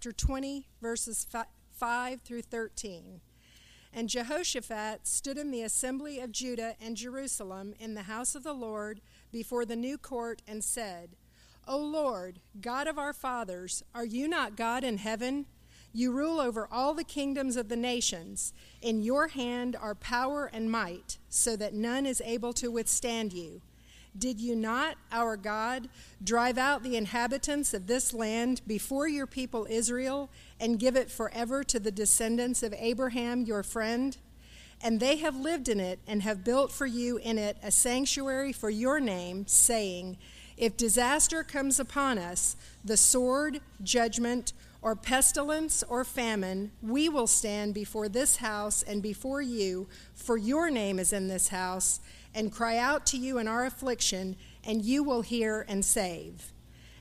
chapter 20, verses 5 through 13. And Jehoshaphat stood in the assembly of Judah and Jerusalem in the house of the Lord before the new court and said, O Lord, God of our fathers, are you not God in heaven? You rule over all the kingdoms of the nations. In your hand are power and might, so that none is able to withstand you. Did you not, our God, drive out the inhabitants of this land before your people Israel and give it forever to the descendants of Abraham, your friend? And they have lived in it and have built for you in it a sanctuary for your name, saying, If disaster comes upon us, the sword, judgment, or pestilence or famine, we will stand before this house and before you, for your name is in this house and cry out to you in our affliction, and you will hear and save.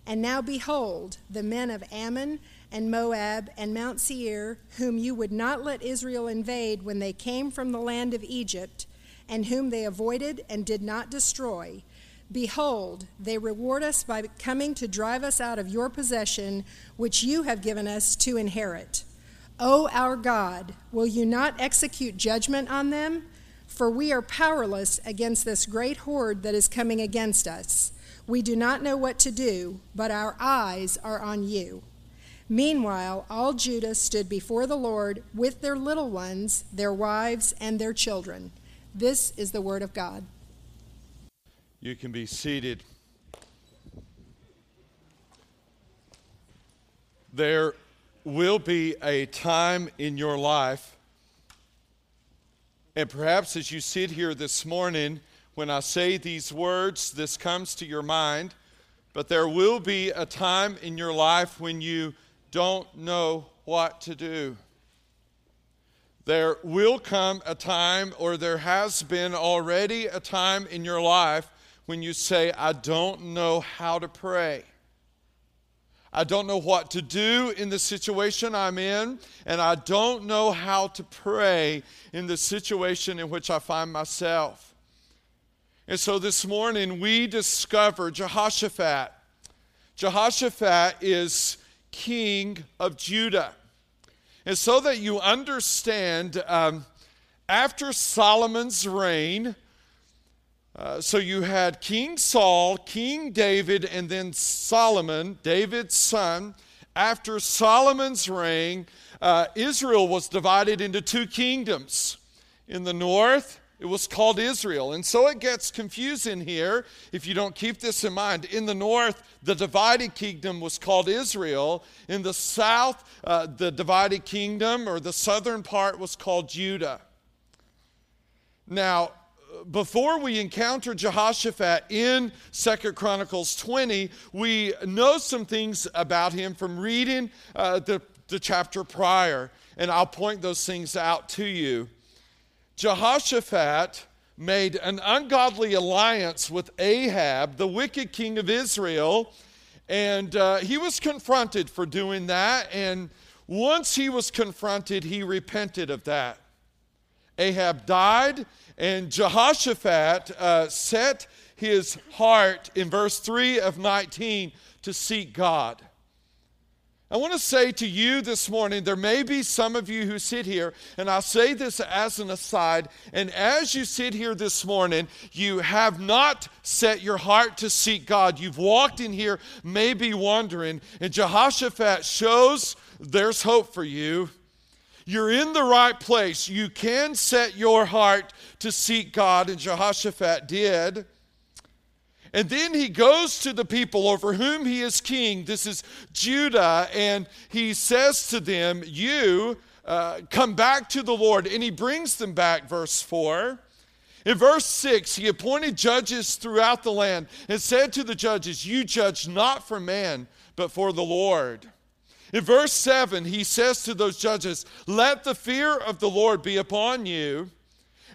And now behold, the men of Ammon and Moab and Mount Seir, whom you would not let Israel invade when they came from the land of Egypt, and whom they avoided and did not destroy, behold, they reward us by coming to drive us out of your possession, which you have given us to inherit. O our God, will you not execute judgment on them? For we are powerless against this great horde that is coming against us. We do not know what to do, but our eyes are on you. Meanwhile, all Judah stood before the Lord with their little ones, their wives, and their children. This is the word of God. You can be seated. There will be a time in your life and perhaps as you sit here this morning, when I say these words, this comes to your mind. But there will be a time in your life when you don't know what to do. There will come a time, or there has been already a time in your life when you say, I don't know how to pray. I don't know what to do in the situation I'm in, and I don't know how to pray in the situation in which I find myself. And so this morning we discover Jehoshaphat. Jehoshaphat is king of Judah. And so that you understand, um, after Solomon's reign, uh, so you had King Saul, King David, and then Solomon, David's son. After Solomon's reign, uh, Israel was divided into two kingdoms. In the north, it was called Israel. And so it gets confusing here if you don't keep this in mind. In the north, the divided kingdom was called Israel. In the south, uh, the divided kingdom or the southern part was called Judah. Now, before we encounter Jehoshaphat in Second Chronicles 20, we know some things about him from reading uh, the, the chapter prior, and I'll point those things out to you. Jehoshaphat made an ungodly alliance with Ahab, the wicked king of Israel, and uh, he was confronted for doing that. And once he was confronted, he repented of that. Ahab died, and Jehoshaphat uh, set his heart in verse 3 of 19 to seek God. I want to say to you this morning, there may be some of you who sit here, and I'll say this as an aside, and as you sit here this morning, you have not set your heart to seek God. You've walked in here, maybe wandering, and Jehoshaphat shows there's hope for you. You're in the right place. You can set your heart to seek God, and Jehoshaphat did. And then he goes to the people over whom he is king. This is Judah, and he says to them, You uh, come back to the Lord. And he brings them back, verse 4. In verse 6, he appointed judges throughout the land and said to the judges, You judge not for man, but for the Lord. In verse 7, he says to those judges, Let the fear of the Lord be upon you.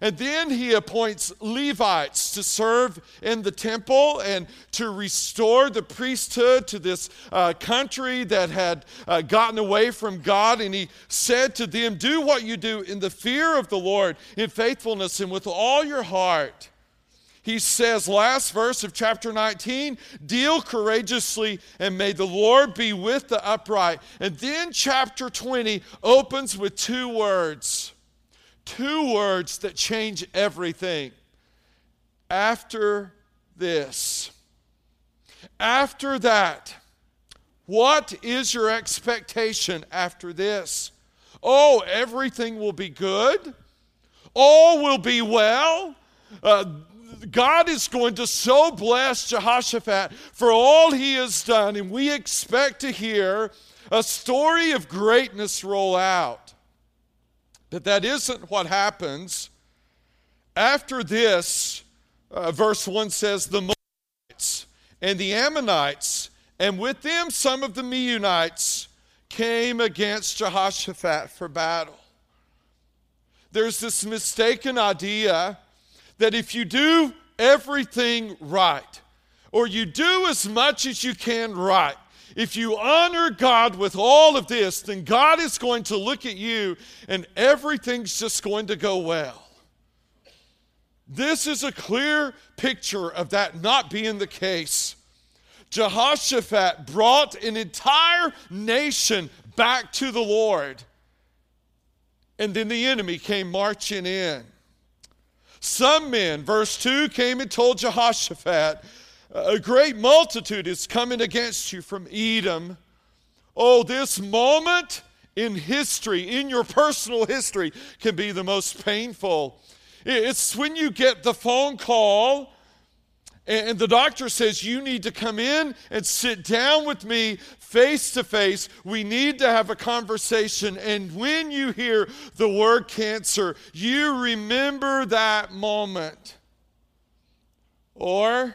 And then he appoints Levites to serve in the temple and to restore the priesthood to this uh, country that had uh, gotten away from God. And he said to them, Do what you do in the fear of the Lord, in faithfulness, and with all your heart. He says, last verse of chapter 19, deal courageously and may the Lord be with the upright. And then chapter 20 opens with two words, two words that change everything. After this, after that, what is your expectation after this? Oh, everything will be good. All will be well. Uh, God is going to so bless Jehoshaphat for all he has done, and we expect to hear a story of greatness roll out. But that isn't what happens. After this, uh, verse 1 says, The Moabites and the Ammonites, and with them some of the Meunites, came against Jehoshaphat for battle. There's this mistaken idea that if you do everything right, or you do as much as you can right, if you honor God with all of this, then God is going to look at you and everything's just going to go well. This is a clear picture of that not being the case. Jehoshaphat brought an entire nation back to the Lord, and then the enemy came marching in. Some men, verse 2, came and told Jehoshaphat, A great multitude is coming against you from Edom. Oh, this moment in history, in your personal history, can be the most painful. It's when you get the phone call and the doctor says, You need to come in and sit down with me face to face. We need to have a conversation. And when you hear the word cancer, you remember that moment. Or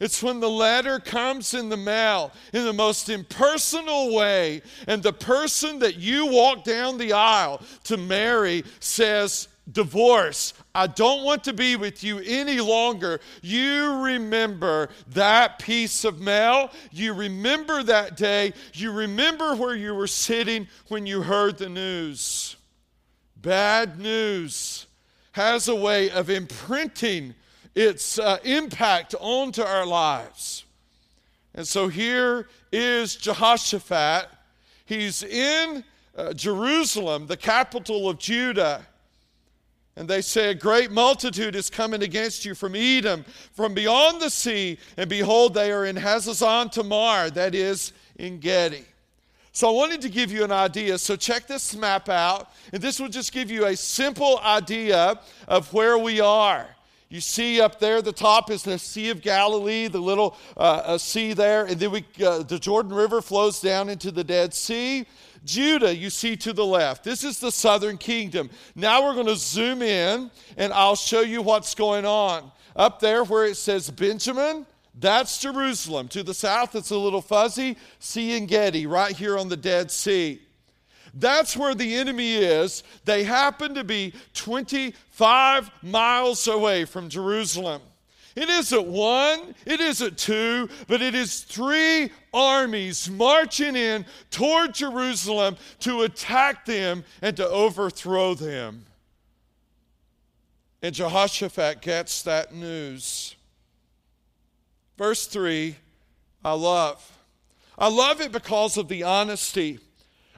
it's when the letter comes in the mail in the most impersonal way, and the person that you walk down the aisle to marry says, divorce. I don't want to be with you any longer. You remember that piece of mail. You remember that day. You remember where you were sitting when you heard the news. Bad news has a way of imprinting its uh, impact onto our lives. And so here is Jehoshaphat. He's in uh, Jerusalem, the capital of Judah. And they say, A great multitude is coming against you from Edom, from beyond the sea, and behold, they are in Hazazon Tamar, that is, En Gedi. So I wanted to give you an idea. So check this map out, and this will just give you a simple idea of where we are. You see up there, the top is the Sea of Galilee, the little uh, uh, sea there, and then we, uh, the Jordan River flows down into the Dead Sea. Judah, you see to the left. This is the southern kingdom. Now we're going to zoom in and I'll show you what's going on. Up there where it says Benjamin, that's Jerusalem. To the south, it's a little fuzzy. See En Gedi, right here on the Dead Sea. That's where the enemy is. They happen to be 25 miles away from Jerusalem. It isn't one, it isn't two, but it is three armies marching in toward Jerusalem to attack them and to overthrow them. And Jehoshaphat gets that news. Verse 3, I love. I love it because of the honesty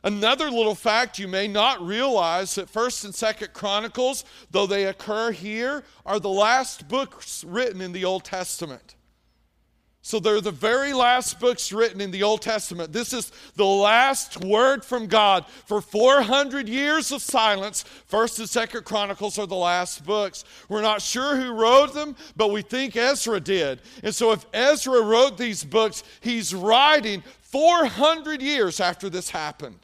Another little fact you may not realize that 1st and 2nd Chronicles, though they occur here, are the last books written in the Old Testament. So they're the very last books written in the Old Testament. This is the last word from God. For 400 years of silence, 1st and 2nd Chronicles are the last books. We're not sure who wrote them, but we think Ezra did. And so if Ezra wrote these books, he's writing 400 years after this happened.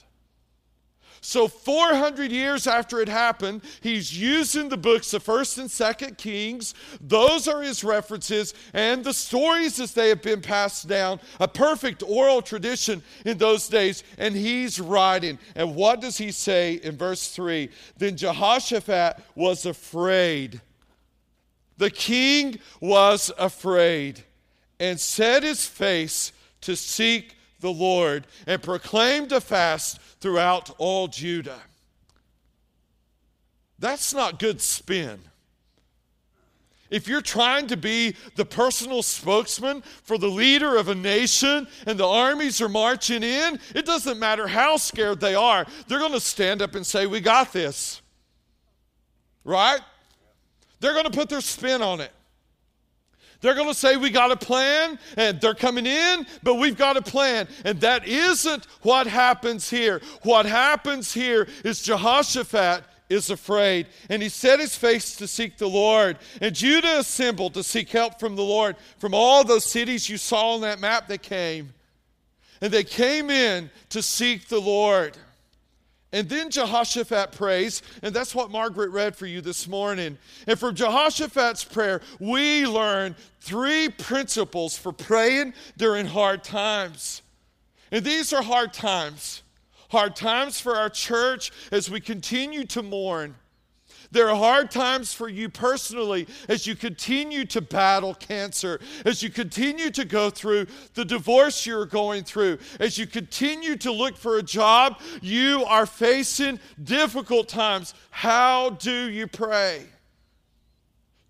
So 400 years after it happened, he's using the books of 1st and 2nd Kings. Those are his references and the stories as they have been passed down, a perfect oral tradition in those days, and he's writing. And what does he say in verse 3? Then Jehoshaphat was afraid. The king was afraid and set his face to seek the Lord and proclaimed a fast throughout all Judah. That's not good spin. If you're trying to be the personal spokesman for the leader of a nation and the armies are marching in, it doesn't matter how scared they are, they're going to stand up and say, We got this. Right? They're going to put their spin on it. They're going to say, We got a plan, and they're coming in, but we've got a plan. And that isn't what happens here. What happens here is Jehoshaphat is afraid, and he set his face to seek the Lord. And Judah assembled to seek help from the Lord. From all those cities you saw on that map, they came. And they came in to seek the Lord. And then Jehoshaphat prays, and that's what Margaret read for you this morning. And from Jehoshaphat's prayer, we learn three principles for praying during hard times. And these are hard times. Hard times for our church as we continue to mourn. There are hard times for you personally as you continue to battle cancer, as you continue to go through the divorce you're going through, as you continue to look for a job, you are facing difficult times. How do you pray?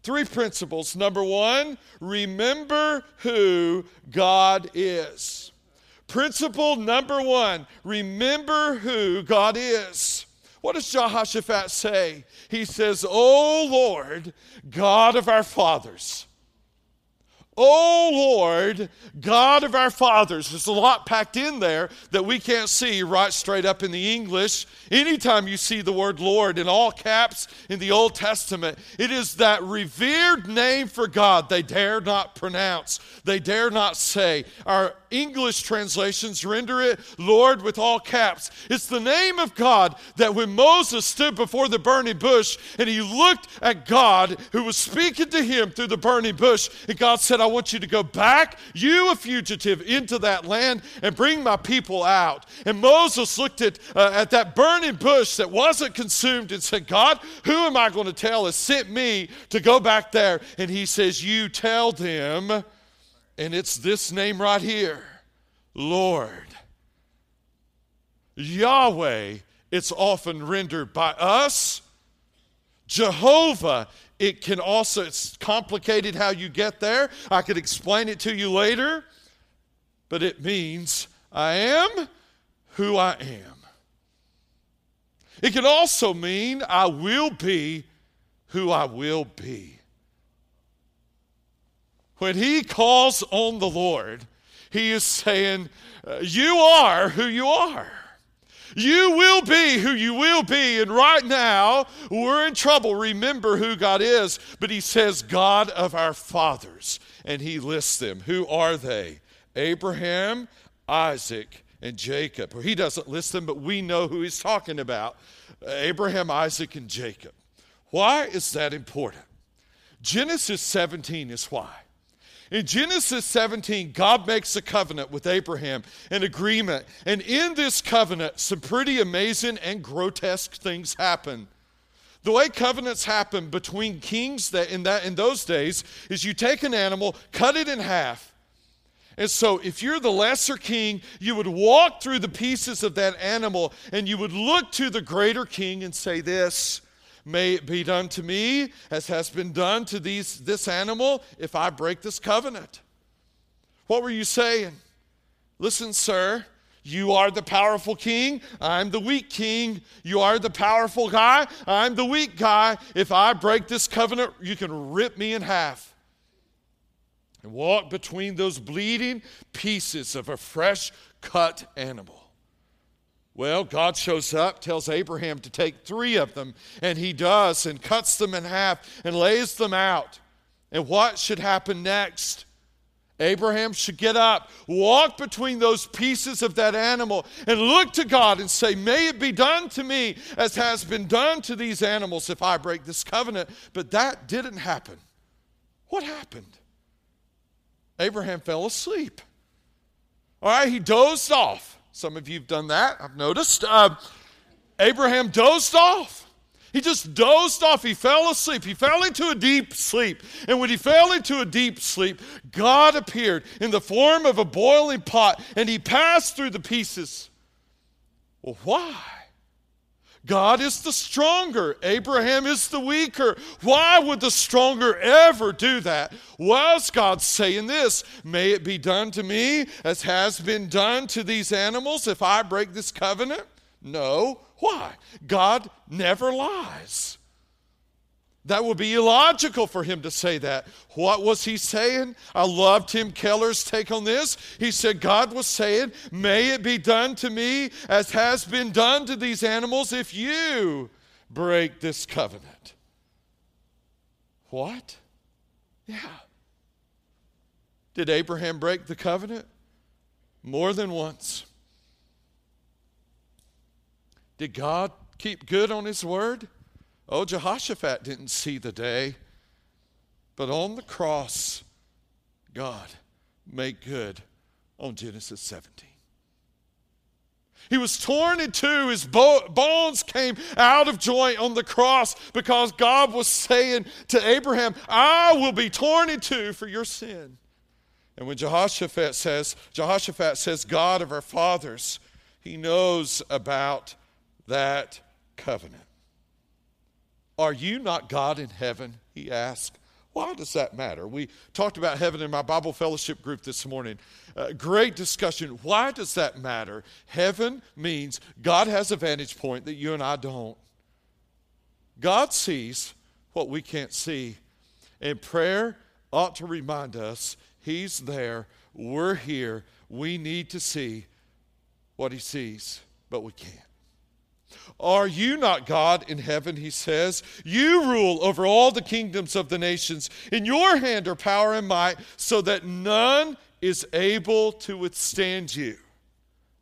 Three principles. Number one, remember who God is. Principle number one, remember who God is. What does Jehoshaphat say? He says, O Lord, God of our fathers. O Lord, God of our fathers. There's a lot packed in there that we can't see right straight up in the English. Anytime you see the word Lord in all caps in the Old Testament, it is that revered name for God they dare not pronounce, they dare not say. Our English translations render it Lord with all caps. It's the name of God that when Moses stood before the burning bush and he looked at God who was speaking to him through the burning bush, and God said, I want you to go back, you a fugitive, into that land and bring my people out. And Moses looked at, uh, at that burning bush that wasn't consumed and said, God, who am I going to tell has sent me to go back there? And he says, You tell them, and it's this name right here Lord. Yahweh, it's often rendered by us. Jehovah it can also, it's complicated how you get there. I could explain it to you later, but it means I am who I am. It can also mean I will be who I will be. When he calls on the Lord, he is saying, uh, You are who you are. You will be who you will be. And right now, we're in trouble. Remember who God is. But he says, God of our fathers. And he lists them. Who are they? Abraham, Isaac, and Jacob. He doesn't list them, but we know who he's talking about uh, Abraham, Isaac, and Jacob. Why is that important? Genesis 17 is why. In Genesis 17, God makes a covenant with Abraham, an agreement. And in this covenant, some pretty amazing and grotesque things happen. The way covenants happen between kings that in, that, in those days is you take an animal, cut it in half. And so, if you're the lesser king, you would walk through the pieces of that animal and you would look to the greater king and say, This May it be done to me as has been done to these, this animal if I break this covenant. What were you saying? Listen, sir, you are the powerful king. I'm the weak king. You are the powerful guy. I'm the weak guy. If I break this covenant, you can rip me in half and walk between those bleeding pieces of a fresh cut animal. Well, God shows up, tells Abraham to take three of them, and he does, and cuts them in half and lays them out. And what should happen next? Abraham should get up, walk between those pieces of that animal, and look to God and say, May it be done to me as has been done to these animals if I break this covenant. But that didn't happen. What happened? Abraham fell asleep. All right, he dozed off. Some of you have done that, I've noticed. Uh, Abraham dozed off. He just dozed off. He fell asleep. He fell into a deep sleep. And when he fell into a deep sleep, God appeared in the form of a boiling pot and he passed through the pieces. Well, why? God is the stronger. Abraham is the weaker. Why would the stronger ever do that? Was God saying this? May it be done to me as has been done to these animals if I break this covenant? No. Why? God never lies. That would be illogical for him to say that. What was he saying? I love Tim Keller's take on this. He said, God was saying, May it be done to me as has been done to these animals if you break this covenant. What? Yeah. Did Abraham break the covenant? More than once. Did God keep good on his word? Oh, Jehoshaphat didn't see the day, but on the cross, God made good on Genesis 17. He was torn in two. His bones came out of joint on the cross because God was saying to Abraham, I will be torn in two for your sin. And when Jehoshaphat says, Jehoshaphat says, God of our fathers, he knows about that covenant. Are you not God in heaven? He asked. Why does that matter? We talked about heaven in my Bible fellowship group this morning. Uh, great discussion. Why does that matter? Heaven means God has a vantage point that you and I don't. God sees what we can't see. And prayer ought to remind us He's there, we're here, we need to see what He sees, but we can't. Are you not God in heaven? He says. You rule over all the kingdoms of the nations. In your hand are power and might, so that none is able to withstand you.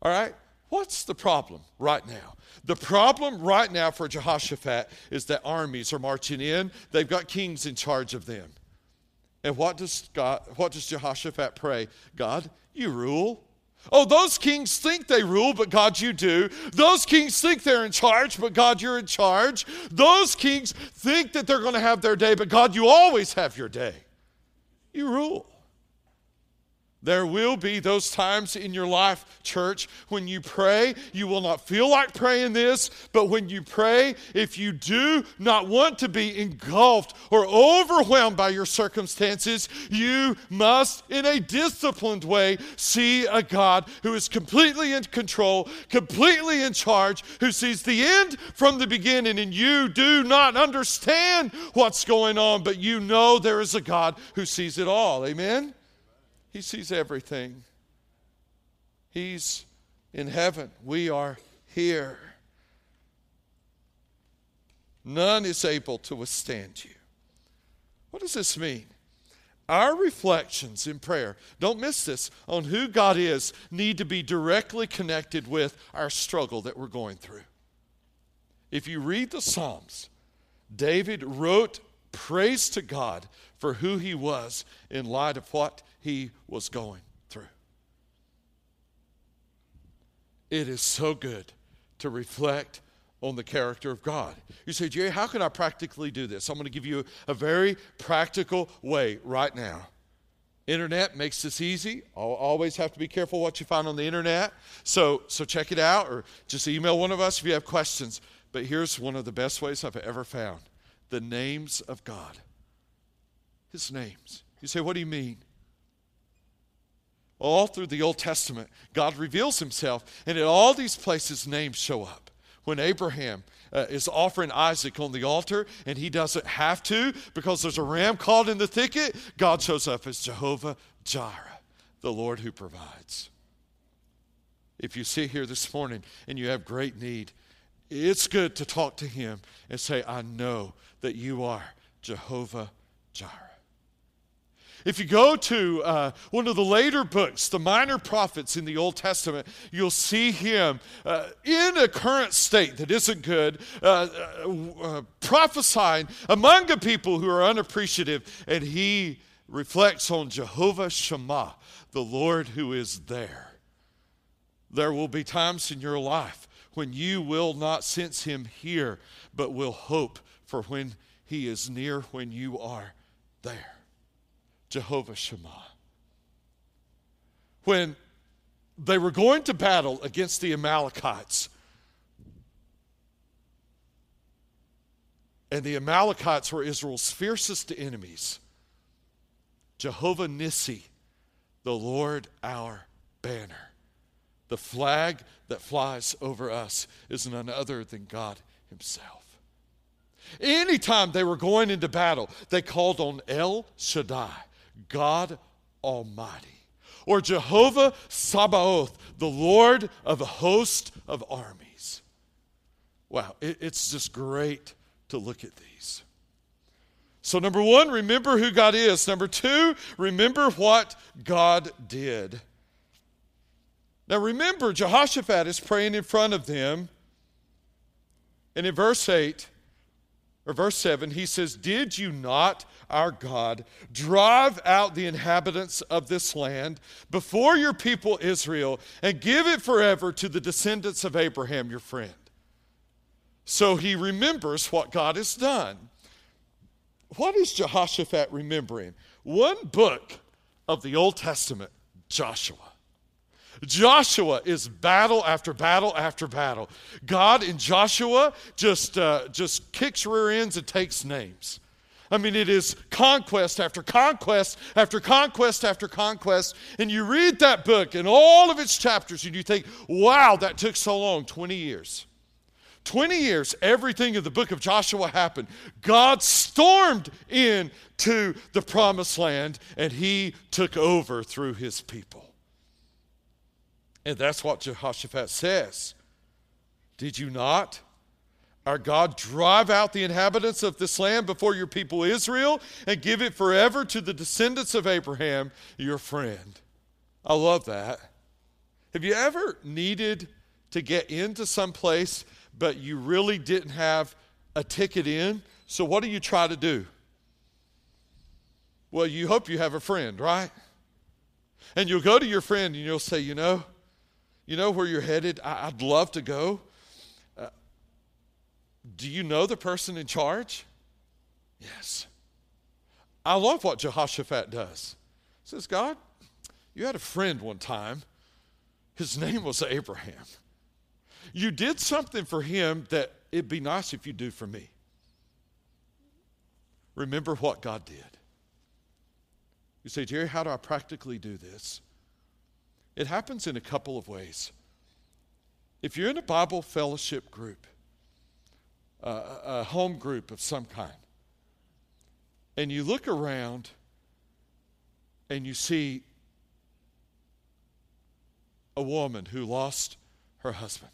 All right? What's the problem right now? The problem right now for Jehoshaphat is that armies are marching in. They've got kings in charge of them. And what does God what does Jehoshaphat pray? God, you rule Oh, those kings think they rule, but God, you do. Those kings think they're in charge, but God, you're in charge. Those kings think that they're going to have their day, but God, you always have your day. You rule. There will be those times in your life, church, when you pray. You will not feel like praying this, but when you pray, if you do not want to be engulfed or overwhelmed by your circumstances, you must, in a disciplined way, see a God who is completely in control, completely in charge, who sees the end from the beginning, and you do not understand what's going on, but you know there is a God who sees it all. Amen? He sees everything. He's in heaven. We are here. None is able to withstand you. What does this mean? Our reflections in prayer, don't miss this, on who God is, need to be directly connected with our struggle that we're going through. If you read the Psalms, David wrote praise to God for who he was in light of what he was going through. It is so good to reflect on the character of God. You say, Jerry, how can I practically do this? I'm going to give you a very practical way right now. Internet makes this easy. I'll always have to be careful what you find on the internet. So, so check it out or just email one of us if you have questions. But here's one of the best ways I've ever found the names of God. His names. You say, what do you mean? All through the Old Testament, God reveals himself, and in all these places, names show up. When Abraham uh, is offering Isaac on the altar, and he doesn't have to because there's a ram caught in the thicket, God shows up as Jehovah Jireh, the Lord who provides. If you sit here this morning and you have great need, it's good to talk to him and say, I know that you are Jehovah Jireh. If you go to uh, one of the later books, the minor prophets in the Old Testament, you'll see him uh, in a current state that isn't good, uh, uh, uh prophesying among a people who are unappreciative, and he reflects on Jehovah Shammah, the Lord who is there. There will be times in your life when you will not sense him here, but will hope for when he is near when you are there. Jehovah Shammah. When they were going to battle against the Amalekites, And the Amalekites were Israel's fiercest enemies. Jehovah Nissi, the Lord our banner. The flag that flies over us is none other than God Himself. Anytime they were going into battle, they called on El Shaddai, God Almighty, or Jehovah Sabaoth, the Lord of a host of armies. Wow, it's just great to look at these. So, number one, remember who God is. Number two, remember what God did. Now, remember, Jehoshaphat is praying in front of them. And in verse 8, or verse 7, he says, Did you not, our God, drive out the inhabitants of this land before your people Israel and give it forever to the descendants of Abraham, your friend? So he remembers what God has done. What is Jehoshaphat remembering? One book of the Old Testament, Joshua. Joshua is battle after battle after battle. God in Joshua just, uh, just kicks rear ends and takes names. I mean, it is conquest after conquest after conquest after conquest. And you read that book and all of its chapters, and you think, wow, that took so long 20 years. 20 years, everything in the book of Joshua happened. God stormed into the promised land and he took over through his people. And that's what Jehoshaphat says. Did you not? Our God, drive out the inhabitants of this land before your people Israel and give it forever to the descendants of Abraham, your friend. I love that. Have you ever needed to get into some place, but you really didn't have a ticket in? So, what do you try to do? Well, you hope you have a friend, right? And you'll go to your friend and you'll say, You know, you know where you're headed? I- would love to go. Do you know the person in charge? Yes. I love what Jehoshaphat does. He says, God, you had a friend one time. His name was Abraham. You did something for him that it'd be nice if you do for me. Remember what God did. You say, Jerry, how do I practically do this? It happens in a couple of ways. If you're in a Bible fellowship group, uh, a home group of some kind, and you look around and you see a woman who lost her husband,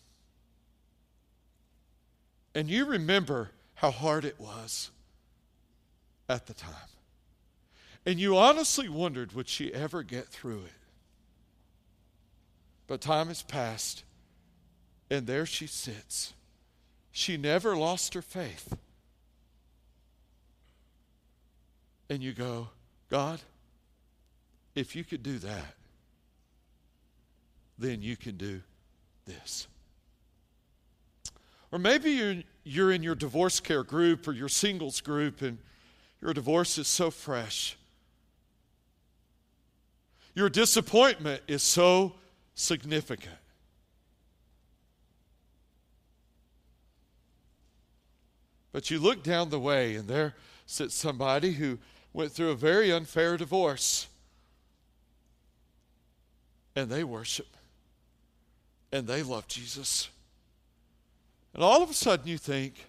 and you remember how hard it was at the time, and you honestly wondered, would she ever get through it? But time has passed, and there she sits. She never lost her faith. And you go, God, if you could do that, then you can do this. Or maybe you're, you're in your divorce care group or your singles group and your divorce is so fresh. Your disappointment is so significant. But you look down the way, and there sits somebody who went through a very unfair divorce. And they worship. And they love Jesus. And all of a sudden you think,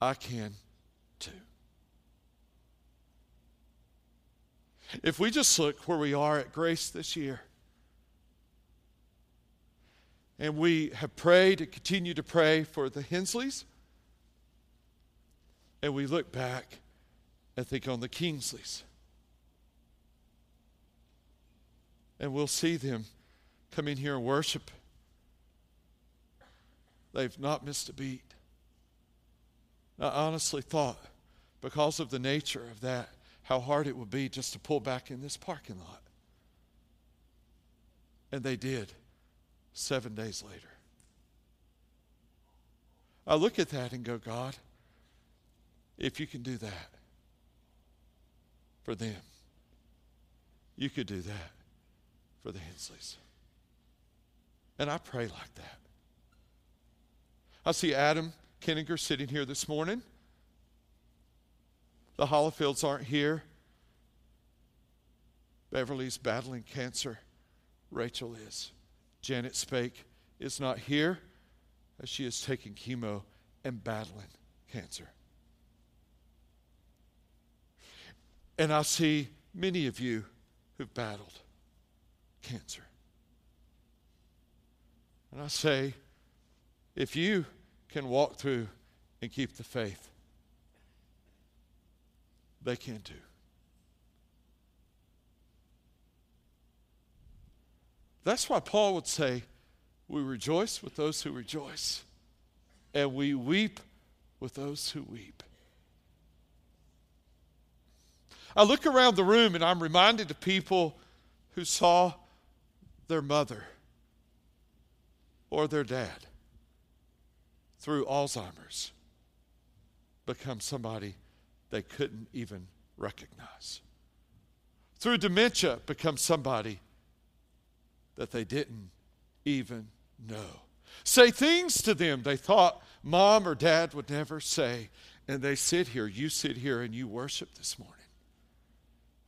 I can too. If we just look where we are at Grace this year, and we have prayed and continue to pray for the Hensleys. And we look back and think on the Kingsleys. And we'll see them come in here and worship. They've not missed a beat. I honestly thought, because of the nature of that, how hard it would be just to pull back in this parking lot. And they did seven days later. I look at that and go, God, if you can do that for them, you could do that for the Hensleys. And I pray like that. I see Adam Kenninger sitting here this morning. The Hollifields aren't here. Beverly's battling cancer. Rachel is. Janet Spake is not here as she is taking chemo and battling cancer. And I see many of you who've battled cancer. And I say, if you can walk through and keep the faith, they can too. That's why Paul would say, We rejoice with those who rejoice, and we weep with those who weep. I look around the room and I'm reminded of people who saw their mother or their dad through Alzheimer's become somebody they couldn't even recognize. Through dementia, become somebody that they didn't even know. Say things to them they thought mom or dad would never say. And they sit here, you sit here, and you worship this morning.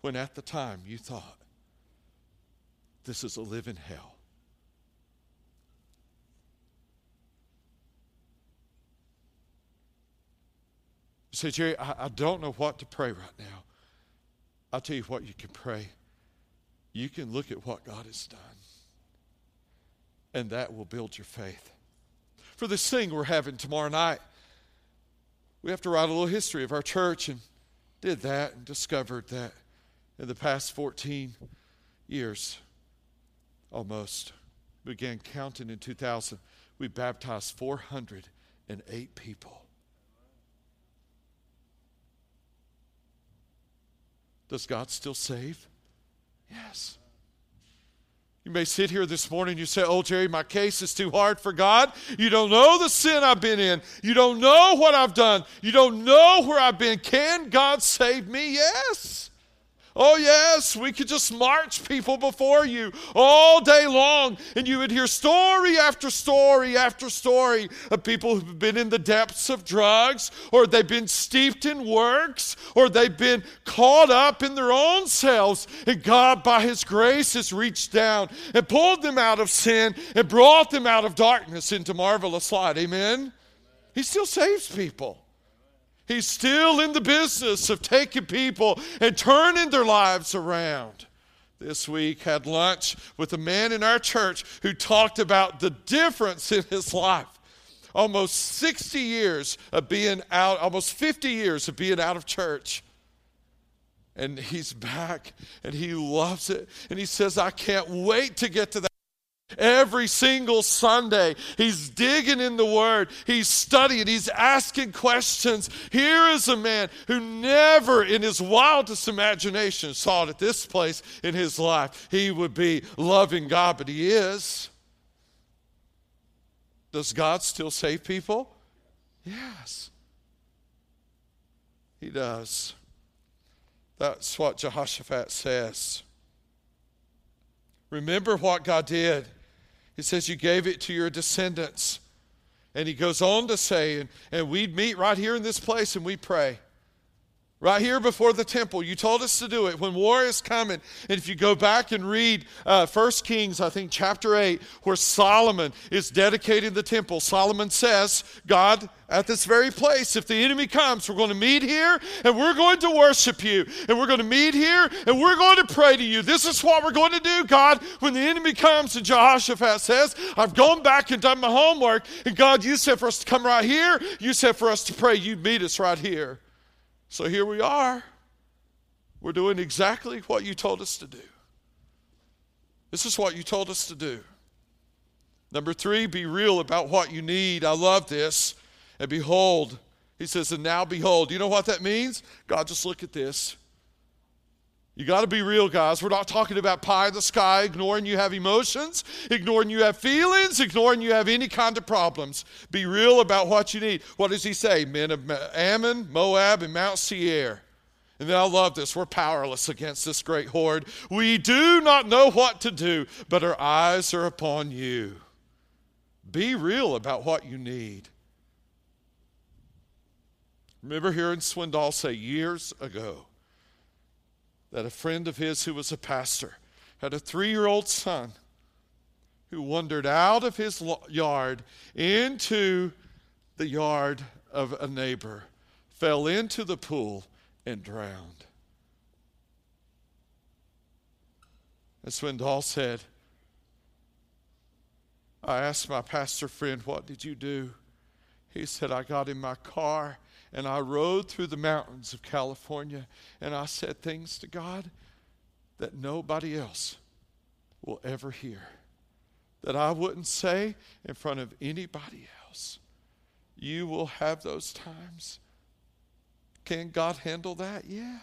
When at the time you thought, this is a living hell. You say, Jerry, I, I don't know what to pray right now. I'll tell you what you can pray. You can look at what God has done and that will build your faith. For this thing we're having tomorrow night, we have to write a little history of our church and did that and discovered that in the past 14 years, almost, began counting in 2000, we baptized 408 people. Does God still save? Yes. You may sit here this morning you say, Oh, Jerry, my case is too hard for God. You don't know the sin I've been in. You don't know what I've done. You don't know where I've been. Can God save me? Yes. Oh, yes, we could just march people before you all day long, and you would hear story after story after story of people who've been in the depths of drugs, or they've been steeped in works, or they've been caught up in their own selves. And God, by His grace, has reached down and pulled them out of sin and brought them out of darkness into marvelous light. Amen? He still saves people. He's still in the business of taking people and turning their lives around. This week had lunch with a man in our church who talked about the difference in his life. Almost 60 years of being out, almost 50 years of being out of church. And he's back and he loves it. And he says, I can't wait to get to that Every single Sunday, he's digging in the Word, he's studying, he's asking questions. Here is a man who never in his wildest imagination saw at this place in his life he would be loving God, but he is. Does God still save people? Yes. He does. That's what Jehoshaphat says. Remember what God did. He says, You gave it to your descendants. And he goes on to say, and, and we'd meet right here in this place and we pray. Right here before the temple. You told us to do it when war is coming. And if you go back and read uh, 1 Kings, I think chapter 8, where Solomon is dedicating the temple, Solomon says, God, at this very place, if the enemy comes, we're going to meet here and we're going to worship you. And we're going to meet here and we're going to pray to you. This is what we're going to do, God, when the enemy comes. And Jehoshaphat says, I've gone back and done my homework. And God, you said for us to come right here. You said for us to pray. You meet us right here. So here we are. We're doing exactly what you told us to do. This is what you told us to do. Number three, be real about what you need. I love this. And behold, he says, and now behold. You know what that means? God, just look at this. You got to be real, guys. We're not talking about pie in the sky, ignoring you have emotions, ignoring you have feelings, ignoring you have any kind of problems. Be real about what you need. What does he say? Men of Ammon, Moab, and Mount Seir. And then I love this. We're powerless against this great horde. We do not know what to do, but our eyes are upon you. Be real about what you need. Remember hearing Swindoll say years ago that a friend of his who was a pastor had a three year old son who wandered out of his yard into the yard of a neighbor, fell into the pool, and drowned. That's Swindoll said, I asked my pastor friend, What did you do? He said, I got in my car and I rode through the mountains of California and I said things to God that nobody else will ever hear, that I wouldn't say in front of anybody else. You will have those times. Can God handle that? Yeah.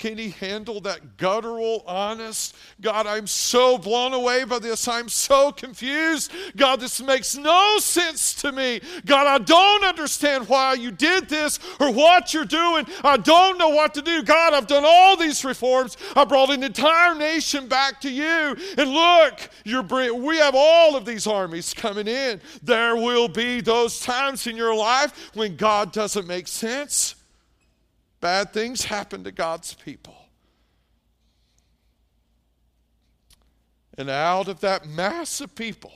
Can he handle that guttural, honest? God, I'm so blown away by this. I'm so confused. God, this makes no sense to me. God, I don't understand why you did this or what you're doing. I don't know what to do. God, I've done all these reforms. I brought an entire nation back to you. And look, you're we have all of these armies coming in. There will be those times in your life when God doesn't make sense. Bad things happen to God's people. And out of that mass of people,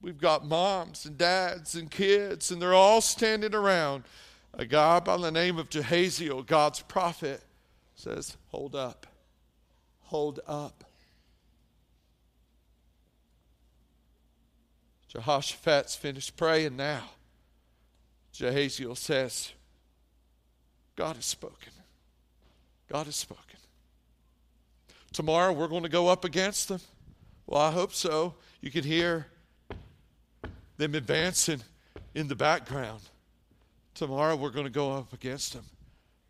we've got moms and dads and kids, and they're all standing around. A guy by the name of Jahaziel, God's prophet, says, Hold up, hold up. Jehoshaphat's finished praying now. Jahaziel says, God has spoken. God has spoken. Tomorrow we're going to go up against them. Well, I hope so. You can hear them advancing in the background. Tomorrow we're going to go up against them,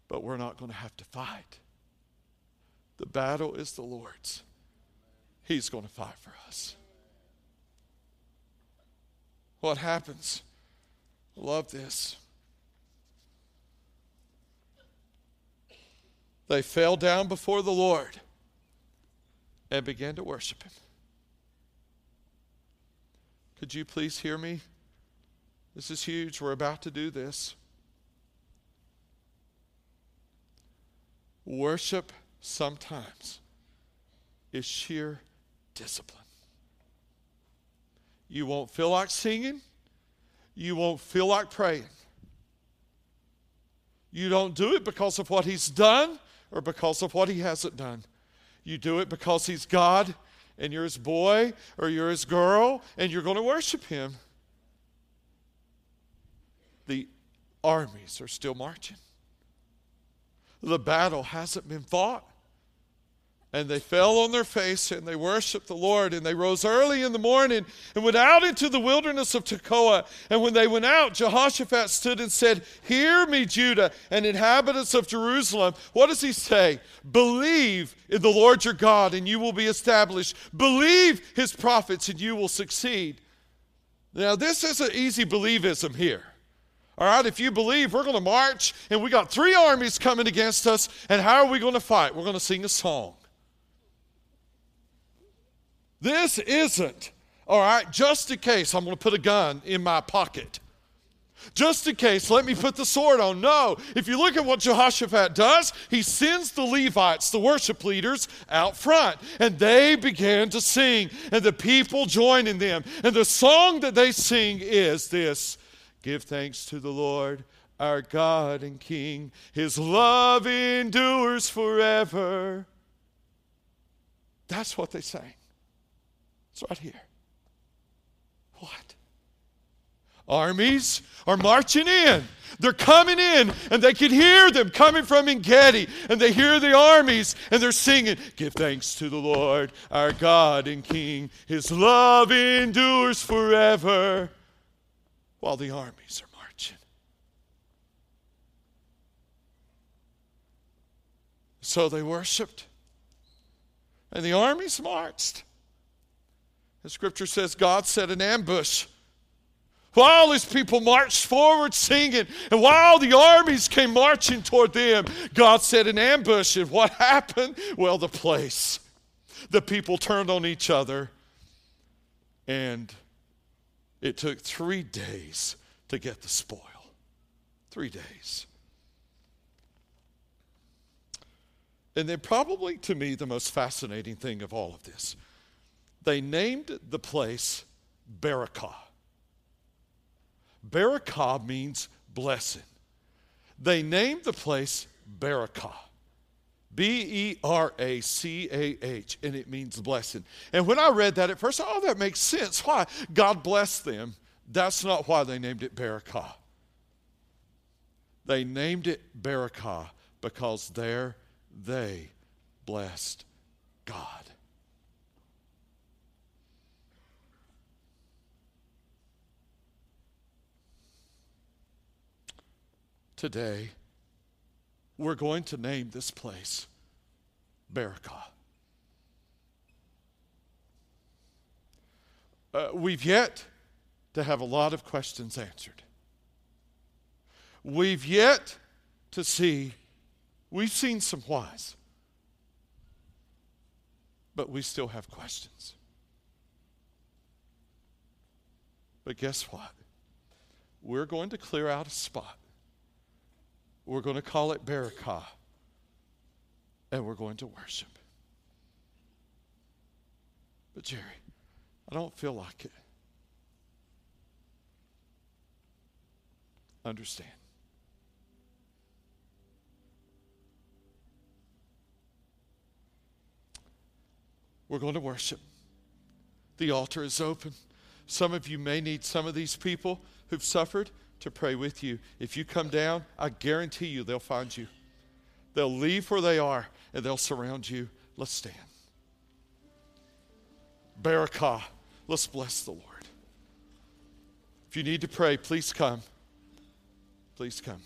but we're not going to have to fight. The battle is the Lord's. He's going to fight for us. What happens? Love this. They fell down before the Lord and began to worship Him. Could you please hear me? This is huge. We're about to do this. Worship sometimes is sheer discipline. You won't feel like singing, you won't feel like praying. You don't do it because of what He's done or because of what he hasn't done. You do it because he's God and you're his boy or you're his girl and you're going to worship him. The armies are still marching. The battle hasn't been fought. And they fell on their face and they worshiped the Lord. And they rose early in the morning and went out into the wilderness of Tekoa. And when they went out, Jehoshaphat stood and said, Hear me, Judah and inhabitants of Jerusalem. What does he say? Believe in the Lord your God and you will be established. Believe his prophets and you will succeed. Now, this isn't easy believism here. All right, if you believe we're going to march and we got three armies coming against us, and how are we going to fight? We're going to sing a song. This isn't, all right, just in case I'm going to put a gun in my pocket. Just in case, let me put the sword on. No, if you look at what Jehoshaphat does, he sends the Levites, the worship leaders, out front, and they begin to sing, and the people join in them. And the song that they sing is this Give thanks to the Lord, our God and King. His love endures forever. That's what they sang. It's right here. What? Armies are marching in. They're coming in, and they can hear them coming from En Gedi, and they hear the armies, and they're singing, Give thanks to the Lord, our God and King. His love endures forever, while the armies are marching. So they worshiped, and the armies marched. The scripture says God set an ambush. While his people marched forward singing, and while the armies came marching toward them, God set an ambush. And what happened? Well, the place. The people turned on each other, and it took three days to get the spoil. Three days. And then, probably to me, the most fascinating thing of all of this, they named the place Berakah. Berakah means blessing. They named the place Berakah. B E R A C A H, and it means blessing. And when I read that at first, oh, that makes sense. Why? God blessed them. That's not why they named it Berakah. They named it Berakah because there they blessed God. Today, we're going to name this place Berakah. Uh, we've yet to have a lot of questions answered. We've yet to see, we've seen some whys, but we still have questions. But guess what? We're going to clear out a spot we're going to call it Berakah. And we're going to worship. But, Jerry, I don't feel like it. Understand. We're going to worship. The altar is open. Some of you may need some of these people who've suffered to pray with you. If you come down, I guarantee you they'll find you. They'll leave where they are and they'll surround you. Let's stand. Berakah. Let's bless the Lord. If you need to pray, please come. Please come.